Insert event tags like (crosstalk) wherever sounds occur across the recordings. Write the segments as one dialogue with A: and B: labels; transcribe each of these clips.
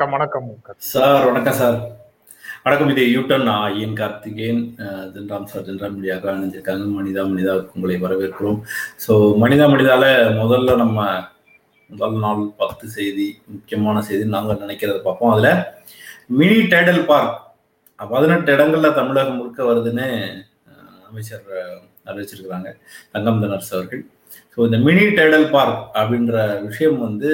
A: வணக்கம் வணக்கம்
B: சார் வணக்கம் சார். வணக்கம் இது யூட்டன் நான் ஐயன் கார்த்திகேயன். ஜென்ராம் சார் ஜென்ராம் மீடியாக்காக அணிஞ்சிருக்காங்க. மனிதா மனிதா உங்களை வரவேற்கிறோம். ஸோ மனிதா மனிதால முதல்ல நம்ம முதல் நாள் பத்து செய்தி முக்கியமான செய்தி நாங்கள் நினைக்கிறத பார்ப்போம். அதில் மினி டைடல் பார்க். பதினெட்டு இடங்கள்ல தமிழகம் முழுக்க வருதுன்னு அமைச்சர் அறிவிச்சிருக்கிறாங்க. தங்கம் தனர்ஸ் அவர்கள். ஸோ இந்த மினி டைடல் பார்க் அப்படின்ற விஷயம் வந்து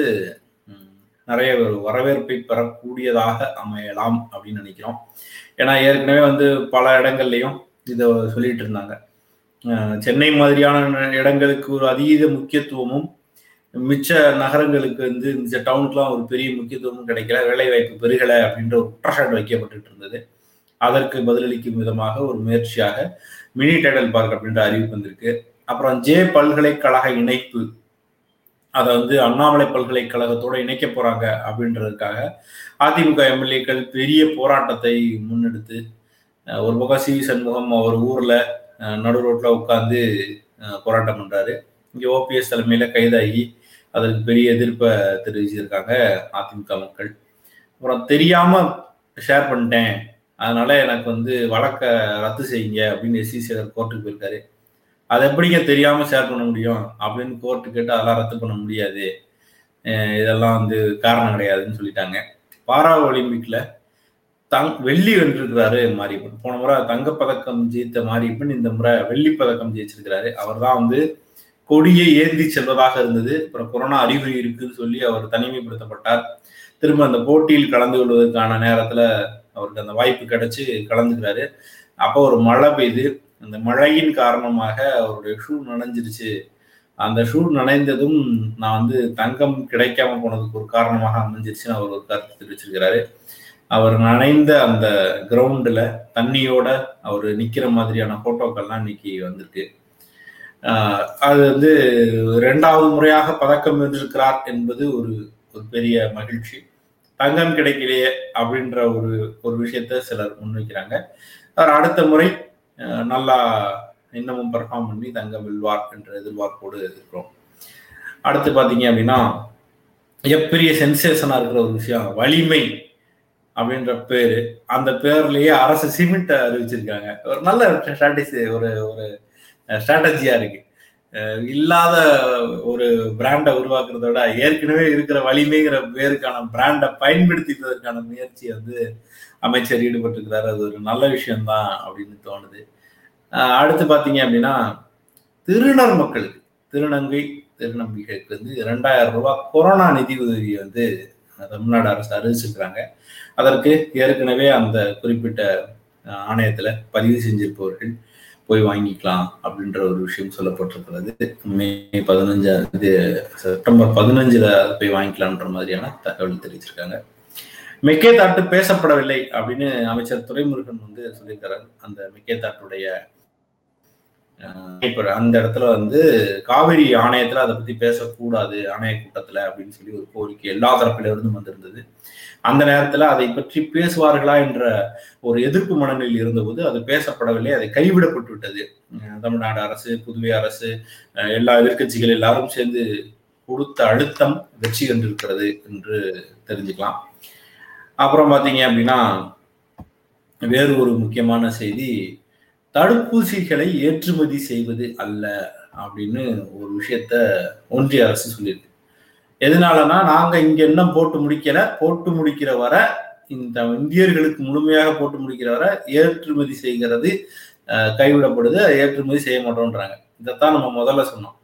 B: நிறைய ஒரு வரவேற்பை பெறக்கூடியதாக அமையலாம் அப்படின்னு நினைக்கிறோம். ஏன்னா ஏற்கனவே வந்து பல இடங்கள்லையும் இதை சொல்லிட்டு இருந்தாங்க. சென்னை மாதிரியான இடங்களுக்கு ஒரு அதீத முக்கியத்துவமும் மிச்ச நகரங்களுக்கு வந்து இந்த டவுனுக்குலாம் ஒரு பெரிய முக்கியத்துவமும் கிடைக்கல. வேலைவாய்ப்பு பெருகலை அப்படின்ற ஒரு குற்றச்சாட்டு வைக்கப்பட்டு இருந்தது. அதற்கு பதிலளிக்கும் விதமாக ஒரு முயற்சியாக மினி டைடல் பார்க் அப்படின்ற அறிவிப்பு வந்திருக்கு. அப்புறம் ஜே பல்கலைக்கழக இணைப்பு அதை வந்து அண்ணாமலை பல்கலைக்கழகத்தோடு இணைக்க போறாங்க அப்படின்றதுக்காக அதிமுக எம்எல்ஏக்கள் பெரிய போராட்டத்தை முன்னெடுத்து ஒரு பக்கம் சி சண்முகம் அவர் ஊர்ல நடு ரோட்ல உட்காந்து போராட்டம் பண்றாரு. இங்கே ஓபிஎஸ் தலைமையில கைதாகி அதற்கு பெரிய எதிர்ப்பை தெரிவிச்சிருக்காங்க அதிமுக மக்கள். அப்புறம் தெரியாம ஷேர் பண்ணிட்டேன். அதனால எனக்கு வந்து வழக்கை ரத்து செய்யுங்க அப்படின்னு எஸ்சி சேகர் கோர்ட்டுக்கு போயிருக்காரு. அதை எப்படிங்க தெரியாம ஷேர் பண்ண முடியும்? அப்படின்னு கோர்ட்டு கேட்டு அதெல்லாம் ரத்து பண்ண முடியாது. இதெல்லாம் வந்து காரணம் கிடையாதுன்னு சொல்லிட்டாங்க. பாரா ஒலிம்பிக்ல தங் வெள்ளி வென்றிருக்கிறாரு மாரியப்பன். போன முறை தங்கப்பதக்கம் ஜெயித்த மாரியப்பன் இந்த முறை வெள்ளி பதக்கம் ஜெயிச்சிருக்கிறாரு. அவர் தான் வந்து கொடியை ஏந்தி செல்வதாக இருந்தது. அப்புறம் கொரோனா அறிகுறி இருக்குன்னு சொல்லி அவர் தனிமைப்படுத்தப்பட்டார். திரும்ப அந்த போட்டியில் கலந்து கொள்வதற்கான நேரத்துல அவருக்கு அந்த வாய்ப்பு கிடைச்சு கலந்துக்கிறாரு. அப்போ ஒரு மழை பெய்து அந்த மழையின் காரணமாக அவருடைய ஷூ நனைஞ்சிருச்சு. அந்த ஷூ நனைந்ததும் நான் வந்து தங்கம் கிடைக்காம போனதுக்கு ஒரு காரணமாக அமைஞ்சிருச்சுன்னு அவர் ஒரு கருத்து தெரிவிச்சிருக்கிறாரு. அவர் நனைந்த அந்த கிரவுண்டில் தண்ணியோட அவர் நிற்கிற மாதிரியான ஃபோட்டோக்கள்லாம் இன்னைக்கு வந்திருக்கு. அது வந்து ரெண்டாவது முறையாக பதக்கம் வென்றிருக்கிறார் என்பது ஒரு ஒரு பெரிய மகிழ்ச்சி. தங்கம் கிடைக்கலையே அப்படின்ற ஒரு ஒரு விஷயத்த சிலர் முன்வைக்கிறாங்க. அவர் அடுத்த முறை நல்லா இன்னமும் பெர்ஃபார்ம் பண்ணி தங்க வெல்வார் என்ற எதிர்பார்ப்போடு இருக்கிறோம் அடுத்து பார்த்தீங்க அப்படின்னா எப்பெரிய சென்சேஷனாக இருக்கிற ஒரு விஷயம் வலிமை அப்படின்ற பேர். அந்த பேர்லயே அரசு சிமெண்ட்டை அறிவிச்சிருக்காங்க. ஒரு நல்ல ஸ்ட்ராட்டஜி ஒரு ஒரு ஸ்ட்ராட்டஜியா இருக்கு. இல்லாத ஒரு பிராண்டை உருவாக்குறத விட ஏற்கனவே இருக்கிற வலிமைங்கிற பேருக்கான பிராண்டை பயன்படுத்திப்பதற்கான முயற்சியை வந்து அமைச்சர் ஈடுபட்டிருக்கிறாரு. அது ஒரு நல்ல விஷயம்தான் அப்படின்னு தோணுது. அடுத்து பார்த்தீங்க அப்படின்னா திருநர் மக்களுக்கு திருநங்கை திருநம்பிகளுக்கு வந்து இரண்டாயிரம் ரூபாய் கொரோனா நிதி உதவியை வந்து தமிழ்நாடு அரசு அறிவிச்சிருக்கிறாங்க. அதற்கு ஏற்கனவே அந்த குறிப்பிட்ட ஆணையத்தில் பதிவு செஞ்சிருப்பவர்கள் போய் வாங்கிக்கலாம் அப்படின்ற ஒரு விஷயம் சொல்லப்பட்டிருக்கிறது. மே பதினஞ்சாம் இது செப்டம்பர் பதினஞ்சுல போய் வாங்கிக்கலான்ற மாதிரியான தகவல் தெரிவிச்சிருக்காங்க. மெக்கேதாட்டு பேசப்படவில்லை அப்படின்னு அமைச்சர் துரைமுருகன் வந்து சொல்லியிருக்கிறார் அந்த மெக்கேதாட்டுடைய தாட்டுடைய அந்த இடத்துல வந்து காவிரி ஆணையத்துல அதை பத்தி பேசக்கூடாது ஆணைய கூட்டத்துல அப்படின்னு சொல்லி ஒரு கோரிக்கை எல்லா தரப்பில இருந்தும் வந்திருந்தது. அந்த நேரத்துல அதை பற்றி பேசுவார்களா என்ற ஒரு எதிர்ப்பு மனநிலையில் இருந்தபோது அது பேசப்படவில்லை அதை கைவிடப்பட்டு விட்டது. தமிழ்நாடு அரசு புதுவை அரசு எல்லா எதிர்கட்சிகள் எல்லாரும் சேர்ந்து கொடுத்த அழுத்தம் வெற்றி கண்டிருக்கிறது என்று தெரிஞ்சுக்கலாம். அப்புறம் பார்த்தீங்க அப்படின்னா வேறு ஒரு முக்கியமான செய்தி தடுப்பூசிகளை ஏற்றுமதி செய்வது அல்ல அப்படின்னு ஒரு விஷயத்த ஒன்றிய அரசு சொல்லியிருக்கு. எதனாலனா நாங்கள் இங்கே இன்னும் போட்டு முடிக்கல போட்டு முடிக்கிற வர இந்த இந்தியர்களுக்கு முழுமையாக போட்டு முடிக்கிற வர ஏற்றுமதி செய்கிறது கைவிடப்படுது ஏற்றுமதி செய்ய மாட்டோன்றாங்க. இதைத்தான் நம்ம முதல்ல சொன்னோம்.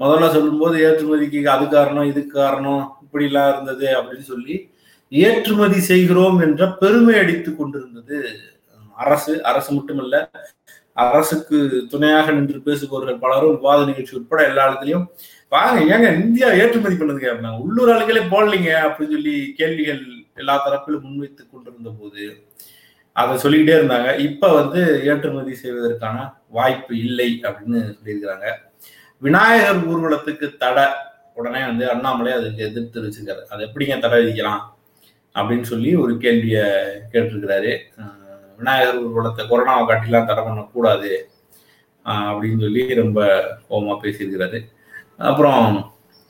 B: முதல்ல சொல்லும்போது ஏற்றுமதிக்கு அது காரணம் இது காரணம் இப்படிலாம் இருந்தது அப்படின்னு சொல்லி ஏற்றுமதி செய்கிறோம் என்ற பெருமை அடித்துக் கொண்டிருந்தது. அரசு அரசு மட்டுமல்ல அரசுக்கு துணையாக நின்று பேசுபவர்கள் பலரும் விவாத நிகழ்ச்சி உட்பட எல்லா இடத்துலையும் வாங்க ஏங்க இந்தியா ஏற்றுமதி பண்ணுதுங்க அப்படின்னா உள்ளூர் ஆளுகளே போடலீங்க அப்படின்னு சொல்லி கேள்விகள் எல்லா தரப்பிலும் முன்வைத்து கொண்டிருந்த போது அதை சொல்லிக்கிட்டே இருந்தாங்க. இப்ப வந்து ஏற்றுமதி செய்வதற்கான வாய்ப்பு இல்லை அப்படின்னு சொல்லியிருக்கிறாங்க. விநாயகர் ஊர்வலத்துக்கு தடை உடனே வந்து அண்ணாமலை அதுக்கு எதிர்த்து தெரிவிச்சிருக்காரு அது எப்படிங்க தடை விதிக்கலாம்? அப்படின்னு சொல்லி ஒரு கேள்வியை கேட்டிருக்கிறாரு. விநாயகர் ஊர்வலத்தை கொரோனாவை காட்டிலாம் தடை பண்ணக்கூடாது அப்படின்னு சொல்லி ரொம்ப கோபமாக பேசியிருக்கிறாரு. அப்புறம்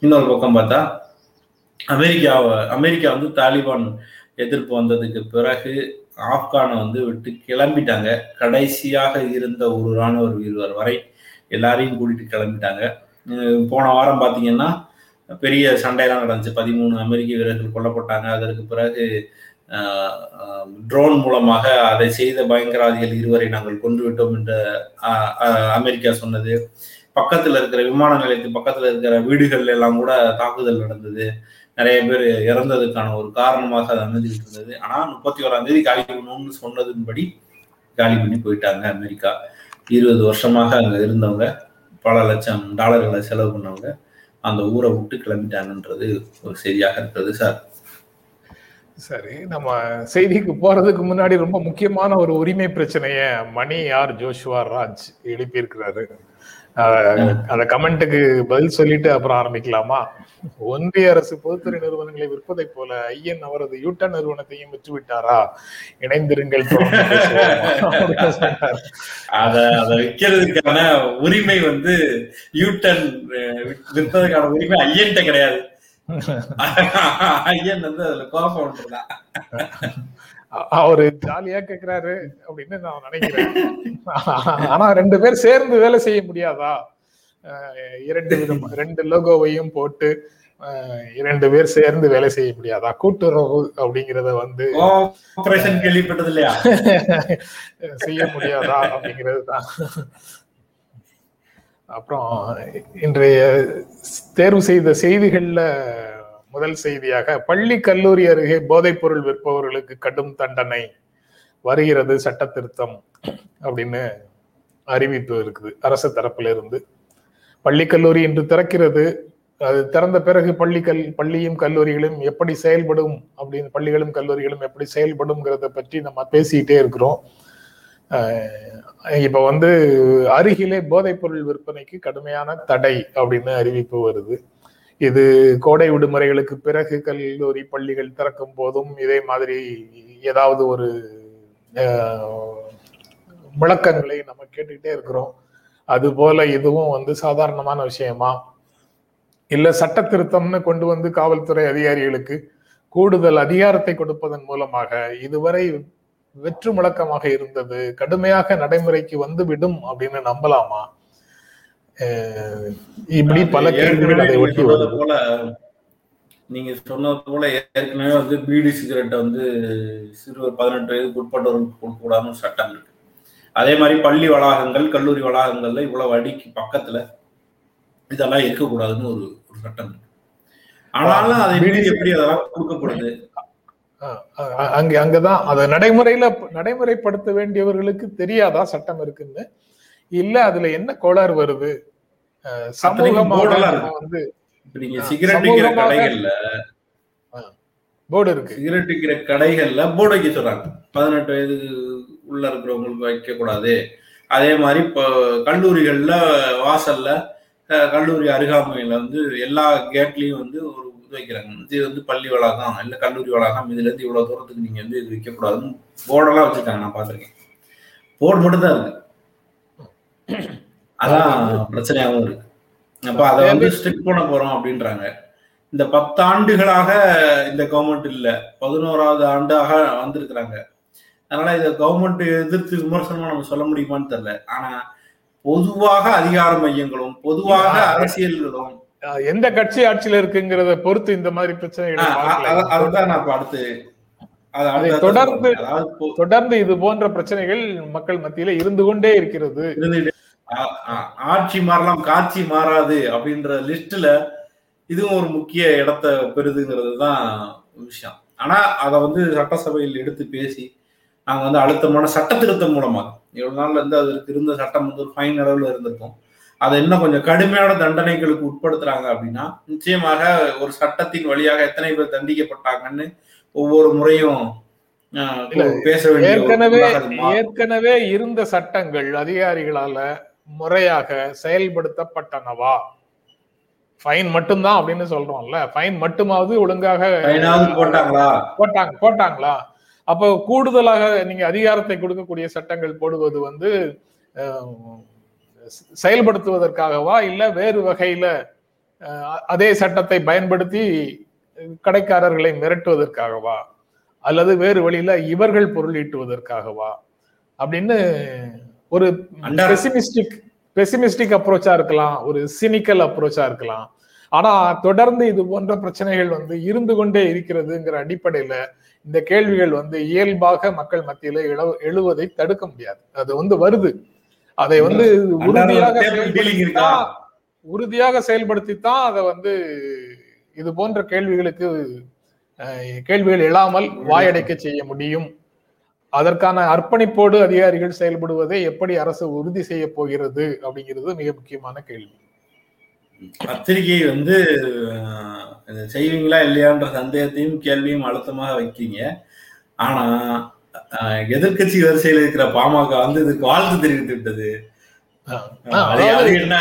B: இன்னொரு பக்கம் பார்த்தா அமெரிக்காவை அமெரிக்கா வந்து தாலிபான் எதிர்ப்பு வந்ததுக்கு பிறகு ஆப்கானை வந்து விட்டு கிளம்பிட்டாங்க. கடைசியாக இருந்த ஒரு ராணுவ வீரர் வரை எல்லாரையும் கூட்டிட்டு கிளம்பிட்டாங்க. போன வாரம் பார்த்தீங்கன்னா பெரிய சண்டையெல்லாம் நடந்துச்சு. பதிமூணு அமெரிக்க வீரர்கள் கொல்லப்பட்டாங்க. அதற்கு பிறகு ட்ரோன் மூலமாக அதை செய்த பயங்கரவாதிகள் இருவரை நாங்கள் கொன்று விட்டோம் என்று அமெரிக்கா சொன்னது. பக்கத்தில் இருக்கிற விமான நிலையத்து பக்கத்தில் இருக்கிற வீடுகள் எல்லாம் கூட தாக்குதல் நடந்தது. நிறைய பேர் இறந்ததுக்கான ஒரு காரணமாக அது அமைஞ்சிட்டு இருந்தது ஆனால் முப்பத்தி ஓராம் தேதி காலி பண்ணணும்னு சொன்னதின்படி காலி பண்ணி போயிட்டாங்க அமெரிக்கா. இருபது வருஷமாக அங்கே இருந்தவங்க பல லட்சம் டாலர்களை செலவு பண்ணவங்க. அந்த ஊரை விட்டு கிளம்பிட்டாங்கன்றது ஒரு செய்தியாக இருக்கிறது சார்.
A: சரி நம்ம செய்திக்கு போறதுக்கு முன்னாடி ரொம்ப முக்கியமான ஒரு உரிமை பிரச்சனைய மணி ஆர் ஜோஷுவா ராஜ் எழுப்பியிருக்கிறாரு. அந்த கமெண்ட்டுக்கு பதில் சொல்லிட்டு அப்புறம் ஆரம்பிக்கலாமா? ஒன்றிய அரசு பொதுத்துறை நிறுவனங்களை விற்பதை போல ஐயன் அவரது யூட்டன் நிறுவனத்தையும் விற்றுவிட்டாரா? இணைந்திருங்கள்
B: அத அத விற்கிறதுக்கான உரிமை வந்து யூட்டன் விற்பதற்கான உரிமை ஐயன்ட்ட கிடையாது. ஐயன் வந்து அதுல கோபம்
A: அவரு ஜாலியா கேக்குறாரு அப்படின்னு நான் நினைக்கிறேன். ஆனா ரெண்டு பேர் சேர்ந்து வேலை செய்ய முடியாதா? இரண்டு விதம் ரெண்டு லோகோவையும் போட்டு இரண்டு பேர் சேர்ந்து வேலை செய்ய முடியாதா? கூட்டுறவு அப்படிங்கறத வந்து
B: கேள்விப்பட்டது இல்லையா? (laughs)
A: செய்ய முடியாதா அப்படிங்கிறது தான். அப்புறம் இன்றைய தேர்வு செய்த செய்திகள்ல முதல் செய்தியாக பள்ளி கல்லூரி அருகே போதைப் பொருள் விற்பவர்களுக்கு கடும் தண்டனை வருகிறது சட்ட திருத்தம் அப்படின்னு அறிவிப்பு இருக்குது. அரசு தரப்புல இருந்து பள்ளி கல்லூரி இன்று திறக்கிறது. அது திறந்த பிறகு பள்ளி கல் பள்ளியும் கல்லூரிகளும் எப்படி செயல்படும் அப்படின்னு பள்ளிகளும் கல்லூரிகளும் எப்படி செயல்படும்ங்கிறத பற்றி நம்ம பேசிக்கிட்டே இருக்கிறோம். இப்ப வந்து அருகிலே போதைப் பொருள் விற்பனைக்கு கடுமையான தடை அப்படின்னு அறிவிப்பு வருது. இது கோடை விடுமுறைகளுக்கு பிறகு கல்லூரி பள்ளிகள் திறக்கும் போதும் இதே மாதிரி ஏதாவது ஒரு விளக்கங்களை நம்ம கேட்டுக்கிட்டே இருக்கிறோம். அது போல இதுவும் வந்து சாதாரணமான விஷயமா? இல்ல சட்ட திருத்தம்னு கொண்டு வந்து காவல்துறை அதிகாரிகளுக்கு கூடுதல் அதிகாரத்தை கொடுப்பதன் மூலமாக இதுவரை வெற்று முழக்கமாக இருந்தது கடுமையாக நடைமுறைக்கு வந்து விடும் அப்படின்னு நம்பலாமா? இப்படி பல கேள்விகள் அதை ஒட்டி வருது.
B: போல நீங்க சொன்னது போல ஏற்கனவே வந்து பீடி சிகரெட்டை வந்து சிறுவர் பதினெட்டு வயதுக்கு உட்பட்டவர்களுக்கு கொடுக்கக்கூடாதுன்னு சட்டம் இருக்கு. அதே மாதிரி பள்ளி வளாகங்கள் கல்லூரி வளாகங்கள்ல இவ்வளவு அடிக்கு பக்கத்துல இதெல்லாம் இருக்கக்கூடாதுன்னு ஒரு ஒரு சட்டம் இருக்கு. ஆனாலும் அதை எப்படி அதெல்லாம் கொடுக்கப்படுது?
A: அங்க அங்கதான். அதை நடைமுறையில நடைமுறைப்படுத்த வேண்டியவர்களுக்கு தெரியாதா சட்டம் இருக்குன்னு? இல்ல அதுல என்ன கோளாறு வருது? வந்து
B: நீங்க சிகரெட் விற்கிற கடைகள்ல
A: போர்டு இருக்கு.
B: சிகரெட் விற்கிற கடைகள்ல போர்டு வைக்க சொல்றாங்க. பதினெட்டு வயது உள்ள இருக்கிறவங்களுக்கு வைக்க கூடாது அதே மாதிரி இப்போ கல்லூரிகள்ல வாசல்ல கல்லூரி அருகாமையில வந்து எல்லா கேட்லயும் வந்து ஒரு இது வைக்கிறாங்க. இது வந்து பள்ளி வளாகம் இல்ல கல்லூரி வளாகம் இதுல இருந்து இவ்வளவு தூரத்துக்கு நீங்க வந்து இது வைக்கக்கூடாதுன்னு போர்டெல்லாம் வச்சிருக்காங்க. நான் பாத்திருக்கேன் போர்டு மட்டும் தான் இருக்கு. அதான் பிரச்சனையாகவும் இருக்கு. அப்ப அதை வந்து ஸ்ட்ரிக் பண்ண போறோம் அப்படின்றாங்க. இந்த பத்தாண்டுகளாக இந்த கவர்மெண்ட் இல்ல பதினோராவது ஆண்டாக வந்திருக்கிறாங்க. அதனால இதை கவர்மெண்ட் எதிர்த்து விமர்சனமா நம்ம சொல்ல முடியுமான்னு தெரியல. ஆனா பொதுவாக அதிகார மையங்களும் பொதுவாக அரசியல்களும்
A: எந்த கட்சி ஆட்சியில இருக்குங்கிறத பொறுத்து இந்த மாதிரி பிரச்சனைகள்
B: அதுதான் நான் அடுத்து
A: தொடர்ந்து தொடர்ந்து இது போன்ற பிரச்சனைகள் மக்கள் மத்தியில இருந்து கொண்டே இருக்கிறது.
B: ஆட்சி மாறலாம் காட்சி மாறாது அப்படின்ற லிஸ்ட்ல இதுவும் ஒரு முக்கிய இடத்த பெறுதுங்கிறது தான் விஷயம். ஆனா அதை வந்து சட்டசபையில் எடுத்து பேசி நாங்க வந்து அழுத்தமான சட்ட திருத்தம் மூலமாக இவ்வளவு நாள்ல இருந்து அதற்கு இருந்த சட்டம் வந்து ஃபைன் அளவுல இருந்திருக்கும். அதை இன்னும் கொஞ்சம் கடுமையான தண்டனைகளுக்கு உட்படுத்துறாங்க அப்படின்னா நிச்சயமாக ஒரு சட்டத்தின் வழியாக எத்தனை பேர் தண்டிக்கப்பட்டாங்கன்னு ஒவ்வொரு முறையும் பேச வேண்டிய
A: ஏற்கனவே ஏற்கனவே இருந்த சட்டங்கள் அதிகாரிகளால முறையாக செயல்படுத்தப்பட்டனவா? ஃபைன் மட்டும்தான் அப்படின்னு சொல்றோம்ல. ஃபைன் மட்டுமாவது ஒழுங்காக
B: போட்டாங்களா?
A: போட்டாங்க போட்டாங்களா? அப்போ கூடுதலாக நீங்க அதிகாரத்தை கொடுக்கக்கூடிய சட்டங்கள் போடுவது வந்து செயல்படுத்துவதற்காகவா இல்ல வேறு வகையில அதே சட்டத்தை பயன்படுத்தி கடைக்காரர்களை மிரட்டுவதற்காகவா? அல்லது வேறு வழியில இவர்கள் பொருள் ஈட்டுவதற்காகவா அப்படின்னு ஒரு பெசிமிஸ்டிக் பெசிமிஸ்டிக் அப்ரோச்சா இருக்கலாம் ஒரு சினிக்கல் அப்ரோச்சா இருக்கலாம். ஆனா தொடர்ந்து இது போன்ற பிரச்சனைகள் வந்து இருந்து கொண்டே இருக்கிறதுங்கிற அடிப்படையில இந்த கேள்விகள் வந்து இயல்பாக மக்கள் மத்தியில எழு- எழுவதை தடுக்க முடியாது. அது வந்து வருது. அதை வந்து உறுதியாக உறுதியாக செயல்படுத்தித்தான் அதை வந்து இது போன்ற கேள்விகளுக்கு கேள்விகள் எழாமல் வாயடைக்க செய்ய முடியும். அதற்கான அர்ப்பணிப்போடு அதிகாரிகள் செயல்படுவதை எப்படி அரசு உறுதி செய்ய போகிறது அப்படிங்கிறது மிக முக்கியமான கேள்வி.
B: பத்திரிகை வந்து செய்வீங்களா இல்லையான்ற சந்தேகத்தையும் கேள்வியும் அழுத்தமாக வைக்கீங்க ஆனா அஹ், எதிர்க்கட்சி வரிசையில் இருக்கிற பாமக வந்து இதுக்கு வாழ்த்து தெரிவித்து விட்டது. என்ன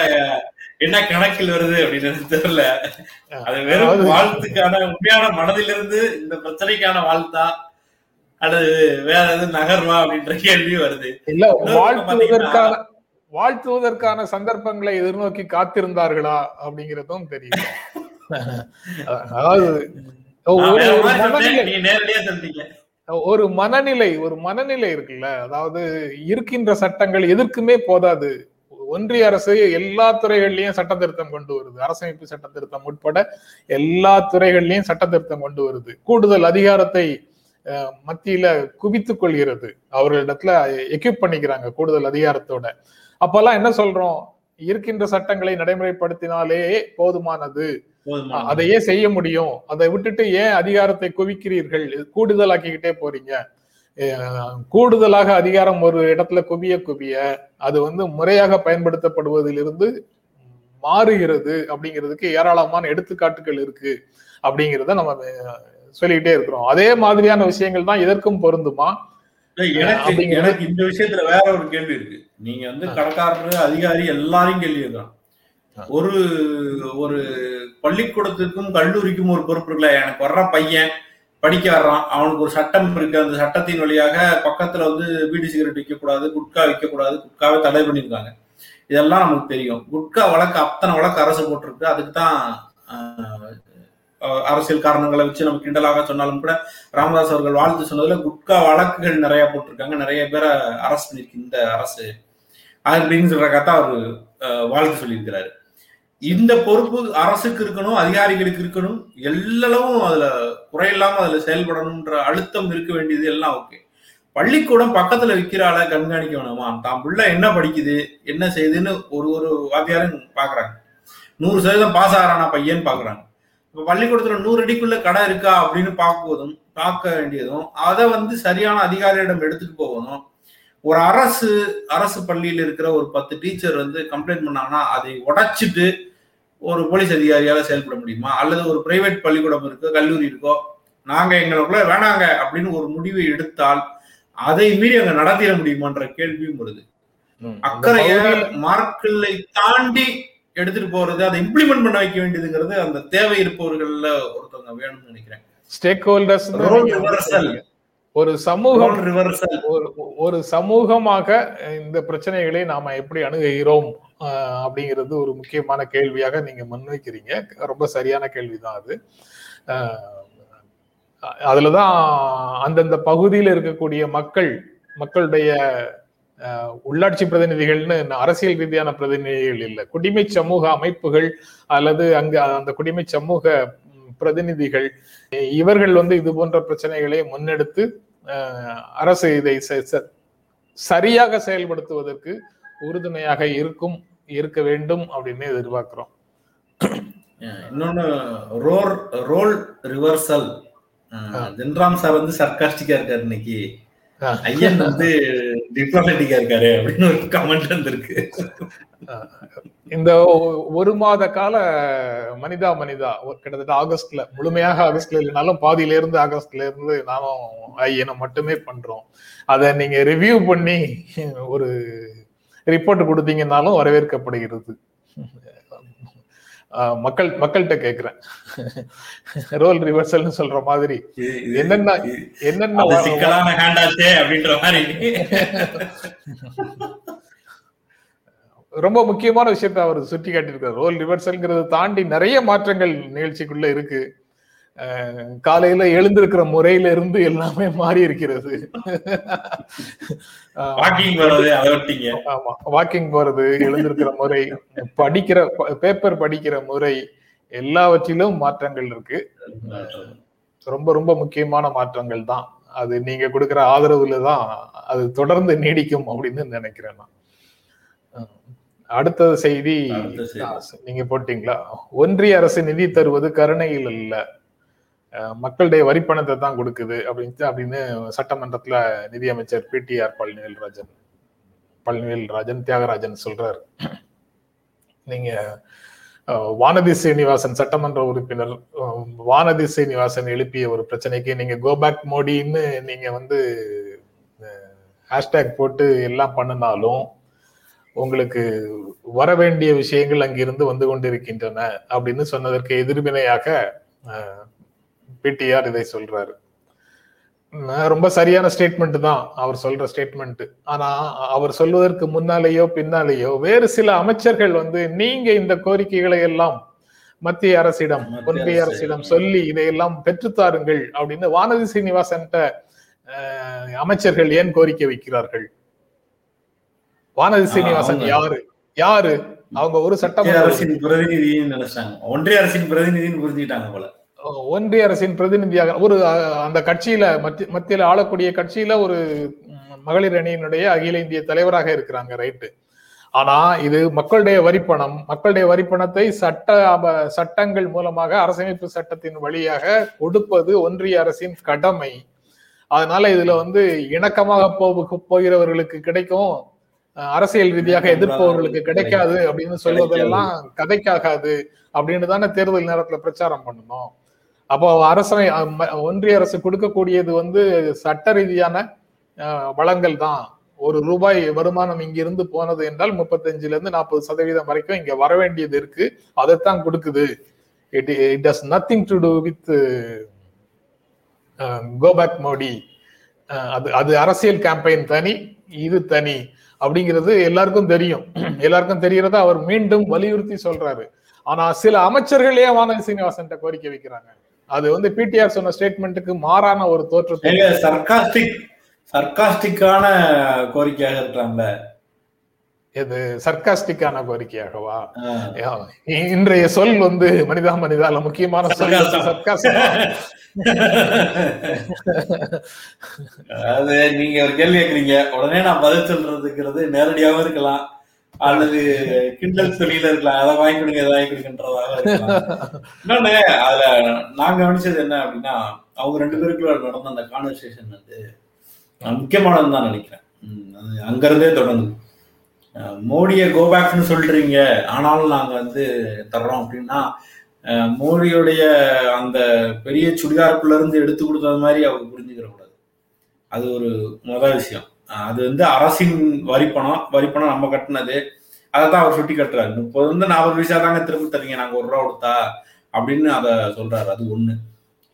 B: என்ன கணக்கில் வருது அப்படின்னு தெரியல. அது வெறும் வாழ்த்துக்கான உண்மையான மனதிலிருந்து இந்த பிரச்சனைக்கான வாழ்த்தா அல்லது வேற எதுவும் நகர்வா அப்படின்ற கேள்வி வருது.
A: இல்ல வாழ்த்துவதற்கான வாழ்த்துவதற்கான சந்தர்ப்பங்களை எதிர்நோக்கி காத்திருந்தார்களா அப்படிங்கிறதும் தெரியல அதாவது ஒரு மனநிலை ஒரு மனநிலை இருக்குல்ல. அதாவது இருக்கின்ற சட்டங்கள் எதற்குமே போதாது. ஒன்றிய அரசு எல்லா துறைகள்லயும் சட்ட திருத்தம் கொண்டு வருது. அரசமைப்பு சட்ட திருத்தம் உட்பட எல்லா துறைகள்லயும் சட்ட திருத்தம் கொண்டு வருது. கூடுதல் அதிகாரத்தை மத்தியில குவித்துக் கொள்கிறது. அவர்களிடத்துல எக்யூப் பண்ணிக்கிறாங்க கூடுதல் அதிகாரத்தோட. அப்பெல்லாம் என்ன சொல்றோம்? இருக்கின்ற சட்டங்களை நடைமுறைப்படுத்தினாலே போதுமானது.
B: போதுமா
A: அதையே செய்ய முடியும். அதை விட்டுட்டு ஏன் அதிகாரத்தை குவிக்கிறீர்கள்? கூடுதலாக்கிக்கிட்டே போறீங்க. கூடுதலாக அதிகாரம் ஒரு இடத்துல குவிய குவிய அது வந்து முறையாக பயன்படுத்தப்படுவதிலிருந்து மாறுகிறது அப்படிங்கிறதுக்கு ஏராளமான எடுத்துக்காட்டுகள் இருக்கு. அப்படிங்கிறத நம்ம சொல்லிக்கிட்டே இருக்கிறோம். அதே மாதிரியான விஷயங்கள் தான் இதற்கும் பொருந்துமா?
B: எனக்கு எனக்கு இந்த விஷயத்துல வேற ஒரு கேள்வி இருக்கு. நீங்க வந்து கடைக்காரர் அதிகாரி எல்லாரையும் கேள்வி கேட்கலாம் ஒரு ஒரு பள்ளிக்கூடத்துக்கும் கல்லூரிக்கும் ஒரு பொறுப்பு இருக்குல்ல? எனக்கு வர்ற பையன் படிக்க வர்றான் அவனுக்கு ஒரு சட்டம் இருக்கு. அந்த சட்டத்தின் வழியாக பக்கத்துல வந்து பீடி சிகரெட் விற்கக்கூடாது குட்கா விற்கக்கூடாது. குட்காவை தடை பண்ணியிருக்காங்க. இதெல்லாம் நமக்கு தெரியும். குட்கா வழக்கு அத்தனை வழக்கு அரசு போட்டிருக்கு. அதுக்கு தான் அரசியல் காரணங்களை வச்சு நம்ம கிண்டலாக சொன்னாலும் கூட ராமதாஸ் அவர்கள் வாழ்த்து சொன்னதுல குட்கா வழக்குகள் நிறைய போட்டிருக்காங்க. நிறைய பேரை அரசு பண்ணிருக்கு இந்த அரசு. அப்படின்னு சொல்றக்காத்தான் அவர் அஹ், வாழ்த்து சொல்லியிருக்கிறாரு. இந்த பொறுப்பு அரசுக்கு இருக்கணும் அதிகாரிகளுக்கு இருக்கணும். எல்லளவும் அதுல குறையில்லாம அதுல செயல்படணும்ன்ற அழுத்தம் இருக்க வேண்டியது எல்லாம் ஓகே. பள்ளிக்கூடம் பக்கத்துல விக்கிற கண்காணிக்க வேணாமா? தான் பிள்ளை என்ன படிக்குது என்ன செய்யுதுன்னு ஒரு ஒரு வாத்தியாரும் பாக்குறாங்க. நூறு சதவீதம் பாஸ் ஆகிறானா பையன் பாக்குறாங்க. இப்ப பள்ளிக்கூடத்துல நூறு அடிக்குள்ள கடை இருக்கா அப்படின்னு பார்க்குவதும் பார்க்க வேண்டியதும் அதை வந்து சரியான அதிகாரியிடம் எடுத்துட்டு போகணும் ஒரு அரசு அரசு பள்ளியில் இருக்கிற ஒரு பத்து டீச்சர் வந்து கம்ப்ளைண்ட் பண்ணாங்கன்னா அதை உடைச்சிட்டு ஒரு போலீஸ் அதிகாரியால செயல்பட முடியுமா? அல்லது ஒரு பிரைவேட் பள்ளிக்கூடம் இருக்கோ கல்லூரி இருக்கோ நாங்க எங்களுக்குள்ள வேணாங்க அப்படின்னு ஒரு முடிவை எடுத்தால் அதை மீறி அங்க நடத்திட முடியுமான்ற கேள்வியும் வருது. அக்கறைய மார்க்களை தாண்டி எடுத்துட்டு போறது அதை இம்ப்ளிமெண்ட் பண்ண வைக்க வேண்டியதுங்கிறது அந்த தேவை இருப்பவர்கள்ல ஒருத்தவங்க வேணும்னு நினைக்கிறேன்
A: ஸ்டேக் ஹோல்டர்ஸ். ஒரு சமூகம். ஒரு ஒரு சமூகமாக இந்த பிரச்சனைகளை நாம எப்படி அணுகுகிறோம் அப்படிங்கிறது ஒரு முக்கியமான கேள்வியாக நீங்க முன்வைக்கிறீங்க ரொம்ப சரியான கேள்விதான் அது அதுலதான் அந்தந்த பகுதியில் இருக்கக்கூடிய மக்கள் மக்களுடைய உள்ளாட்சி பிரதிநிதிகள்னு அரசியல் ரீதியான பிரதிநிதிகள் இல்லை. குடிமை சமூக அமைப்புகள் அல்லது அங்க அந்த குடிமை சமூக பிரதிநிதிகள் இவர்கள் வந்து இது போன்ற பிரச்சனைகளை முன்னெடுத்து அரசு இதை சரியாக செயல்படுத்துவதற்கு உறுதுணையாக இருக்கும் இருக்க வேண்டும் அப்படின்னு எதிர்பார்க்கிறோம்.
B: இன்னொன்னு role role reversal. Jenram sir வந்து சர்க்காஸ்டிக்கா இருக்காரு இன்னைக்கு. ஐயன் வந்து டிப்ளமேட்டிக்கா இருக்காரு அப்படின்னு ஒரு கமெண்ட் வந்திருக்கு.
A: இந்த ஒரு மாத கால மனிதா மனிதா கிட்டத்தட்ட ஆகஸ்ட்ல முழுமையாக ஆகஸ்ட்ல இல்லைனாலும் பாதியில இருந்து ஆகஸ்ட்ல இருந்து நானும் ஐயனை மட்டுமே பண்றோம். அதை நீங்க ரிவ்யூ பண்ணி ஒரு ரிப்போர்ட் கொடுத்தீங்கன்னாலும் வரவேற்கப்படுகிறது. மக்கள் மக்கள்கிட்ட கேக்குறேன். ரோல் ரிவர்சல்னு சொல்ற மாதிரி. என்னென்ன என்னென்ன
B: சிக்கலான ஹேண்டாச்சே அப்படின்ற மாதிரி.
A: ரொம்ப முக்கியமான விஷயத்தை அவர் சுட்டி காட்டியிருக்காரு ரோல் ரிவர்சல்ங்கிறத தாண்டி நிறைய மாற்றங்கள் நிகழ்ச்சிக்குள்ள இருக்கு. காலையில எழுந்திருக்கிற முறையில இருந்து எல்லாமே மாறி இருக்கிறது
B: வாக்கிங்
A: ஆமா வாக்கிங் போறது எழுந்திருக்கிற முறை படிக்கிற பேப்பர் படிக்கிற முறை எல்லாவற்றிலும் மாற்றங்கள் இருக்கு. ரொம்ப ரொம்ப முக்கியமான மாற்றங்கள் தான். அது நீங்க கொடுக்கிற ஆதரவுல தான் அது தொடர்ந்து நீடிக்கும் அப்படின்னு நினைக்கிறேன் நான். அடுத்த செய்தி நீங்க போட்டீங்களா? ஒன்றிய அரசு நிதி தருவது கருணையில் அல்ல. மக்களுடைய மக்களுடைய வரிப்பணத்தை தான் கொடுக்குது அப்படின்னு அப்படின்னு சட்டமன்றத்துல நிதியமைச்சர் பிடிஆர் பழனிவேல் ராஜன் பழனிவேல் ராஜன் தியாகராஜன் சொல்றாரு. நீங்க வானதி சீனிவாசன் சட்டமன்ற உறுப்பினர் வானதி சீனிவாசன் எழுப்பிய ஒரு பிரச்சனைக்கு நீங்க கோபேக் மோடின்னு நீங்க வந்து ஹேஷ்டேக் போட்டு எல்லாம் பண்ணினாலும் உங்களுக்கு வர வேண்டிய விஷயங்கள் அங்கிருந்து வந்து கொண்டிருக்கின்றன அப்படின்னு சொன்னதற்கு எதிர்வினையாக பிடிஆர் இதை சொல்றாரு. ரொம்ப சரியான ஸ்டேட்மெண்ட் தான் அவர் சொல்ற ஸ்டேட்மெண்ட் ஆனா அவர் சொல்வதற்கு முன்னாலேயோ பின்னாலேயோ வேறு சில அமைச்சர்கள் வந்து நீங்க இந்த கோரிக்கைகளை எல்லாம் மத்திய அரசிடம் ஒன்றிய
B: அரசு.
A: அரசிடம் சொல்லி இதையெல்லாம் பெற்றுத்தாருங்கள் அப்படின்னு வானதி சீனிவாசன்ட்ட அஹ், அமைச்சர்கள் ஏன் கோரிக்கை வைக்கிறார்கள்? வானதி சீனிவாசன் யாரு? யாரு? அவங்க ஒரு சட்டமன்ற
B: அரசின் பிரதிநிதின்னு நினைச்சாங்க. ஒன்றிய அரசின் பிரதிநிதின்னு புரிஞ்சுக்கிட்டாங்க போல.
A: ஒன்றிய அரசின் பிரதிநிதியாக ஒரு அந்த கட்சியில மத்திய மத்தியில ஆளக்கூடிய கட்சியில ஒரு மகளிர் அணியினுடைய அகில இந்திய தலைவராக இருக்கிறாங்க ரைட்டு. ஆனா இது மக்களுடைய வரிப்பணம். மக்களுடைய வரிப்பணத்தை சட்ட அப- சட்டங்கள் மூலமாக அரசமைப்பு சட்டத்தின் வழியாக கொடுப்பது ஒன்றிய அரசின் கடமை. அதனால இதுல வந்து இணக்கமாக போகிறவர்களுக்கு கிடைக்கும் அரசியல் ரீதியாக எதிர்ப்பவர்களுக்கு கிடைக்காது அப்படின்னு சொல்வதெல்லாம் கதைக்காகாது அப்படின்னு தானே தேர்தல் நேரத்துல பிரச்சாரம் பண்ணணும். அப்போ அரசனை ஒன்றிய அரசு கொடுக்கக்கூடியது வந்து சட்ட ரீதியான வளங்கள் தான். ஒரு ரூபாய் வருமானம் இங்கிருந்து போனது என்றால் முப்பத்தஞ்சுல இருந்து நாற்பது சதவீதம் வரைக்கும் இங்க வர வேண்டியது இருக்கு. அதைத்தான் கொடுக்குது. It it does nothing to do with go back Modi. அது அது அரசியல் கேம்பெயின் தனி இது தனி அப்படிங்கிறது எல்லாருக்கும் தெரியும். எல்லாருக்கும் தெரியறத அவர் மீண்டும் வலியுறுத்தி சொல்றாரு. ஆனா சில அமைச்சர்களே வானதி சீனிவாசன் கோரிக்கை வைக்கிறாங்க. அது வந்து பிடிஆர் சொன்ன ஸ்டேட்மெண்ட்டுக்கு மாறான ஒரு தோற்றத்தை
B: ஏங்க சர்காஸ்டிக் சர்காஸ்டிக்கான கோரிக்கையாக இருக்கலாம்ல
A: இது சர்க்காஸ்டிக்கான கோரிக்கையாகவா? இன்றைய சொல் வந்து மனிதா மனிதால முக்கியமான சொல்.
B: அதாவது நீங்க ஒரு கேள்வி கேக்குறீங்க. உடனே நான் பதில் சொல்றதுங்கிறது நேரடியாவும் இருக்கலாம். அல்லது கிண்டல் சொல்லியில இருக்கலாம் அதை வாங்கி கொடுங்க இதை வாங்கி கொடுங்கன்றதாக இன்னொன்னு அதுல நான் கவனிச்சது என்ன அப்படின்னா அவங்க ரெண்டு பேருக்குள்ள நடந்த அந்த கான்வர்சேஷன் வந்து முக்கியமானது முக்கியமானதுன்னு தான் நினைக்கிறேன். அங்கிருந்தே தொடங்குது மோடியை கோபேக்னு சொல்றீங்க ஆனாலும் நாங்க வந்து தர்றோம் அப்படின்னா மோடியுடைய அந்த பெரிய சுடிதாருக்குள்ள இருந்து எடுத்து கொடுத்தது மாதிரி அவங்க புரிஞ்சுக்கிற கூடாது. அது ஒரு முதல் விஷயம். அது வந்து அரசின் வரிப்பணம் வரிப்பணம் நம்ம கட்டினது. அதை தான் அவர் சுட்டி கட்டுறாரு முப்பது வந்து நாற்பது பைசா தாங்க திரும்ப தரீங்க நாங்கள் ஒரு ரூபா கொடுத்தா அப்படின்னு அதை சொல்றாரு. அது ஒண்ணு.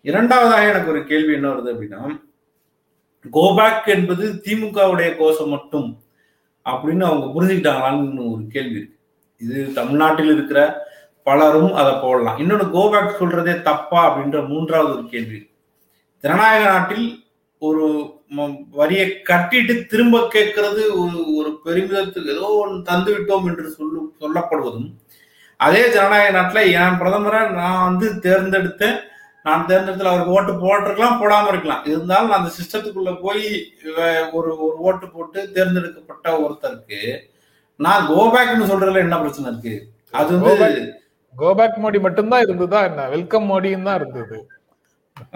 B: இரண்டாவதாக எனக்கு ஒரு கேள்வி என்ன வருது அப்படின்னா கோபேக் என்பது திமுகவுடைய கோஷம் மட்டும் அப்படின்னு அவங்க புரிஞ்சுக்கிட்டாங்களான்னு ஒரு கேள்வி இருக்கு. இது தமிழ்நாட்டில் இருக்கிற பலரும் அதை போடலாம். இன்னொன்று கோபேக் சொல்றதே தப்பா அப்படின்ற மூன்றாவது ஒரு கேள்வி ஜனநாயக நாட்டில் ஒரு ம- வரியை கட்டிட்டு திரும்ப கேட்கறது ஒரு ஒரு பெருமிதத்துக்கு ஏதோ ஒன்று தந்து விட்டோம் என்று சொல்லு சொல்லப்படுவதும் அதே ஜனநாயக நாட்டில் என் பிரதமரை நான் வந்து தேர்ந்தெடுத்தேன். நான் தேர்ந்தெடுத்துல அவருக்கு ஓட்டு போட்டிருக்கலாம் போடாமல் இருக்கலாம். இருந்தாலும் நான் அந்த சிஸ்டத்துக்குள்ள போய் ஒரு ஒரு ஓட்டு போட்டு தேர்ந்தெடுக்கப்பட்ட ஒருத்தருக்கு நான் கோபேக்னு சொல்றதுல என்ன பிரச்சனை இருக்கு? அது வந்து
A: கோபேக் மோடி மட்டும்தான் இருந்ததா என்ன? வெல்கம் மோடியும் தான் இருந்தது.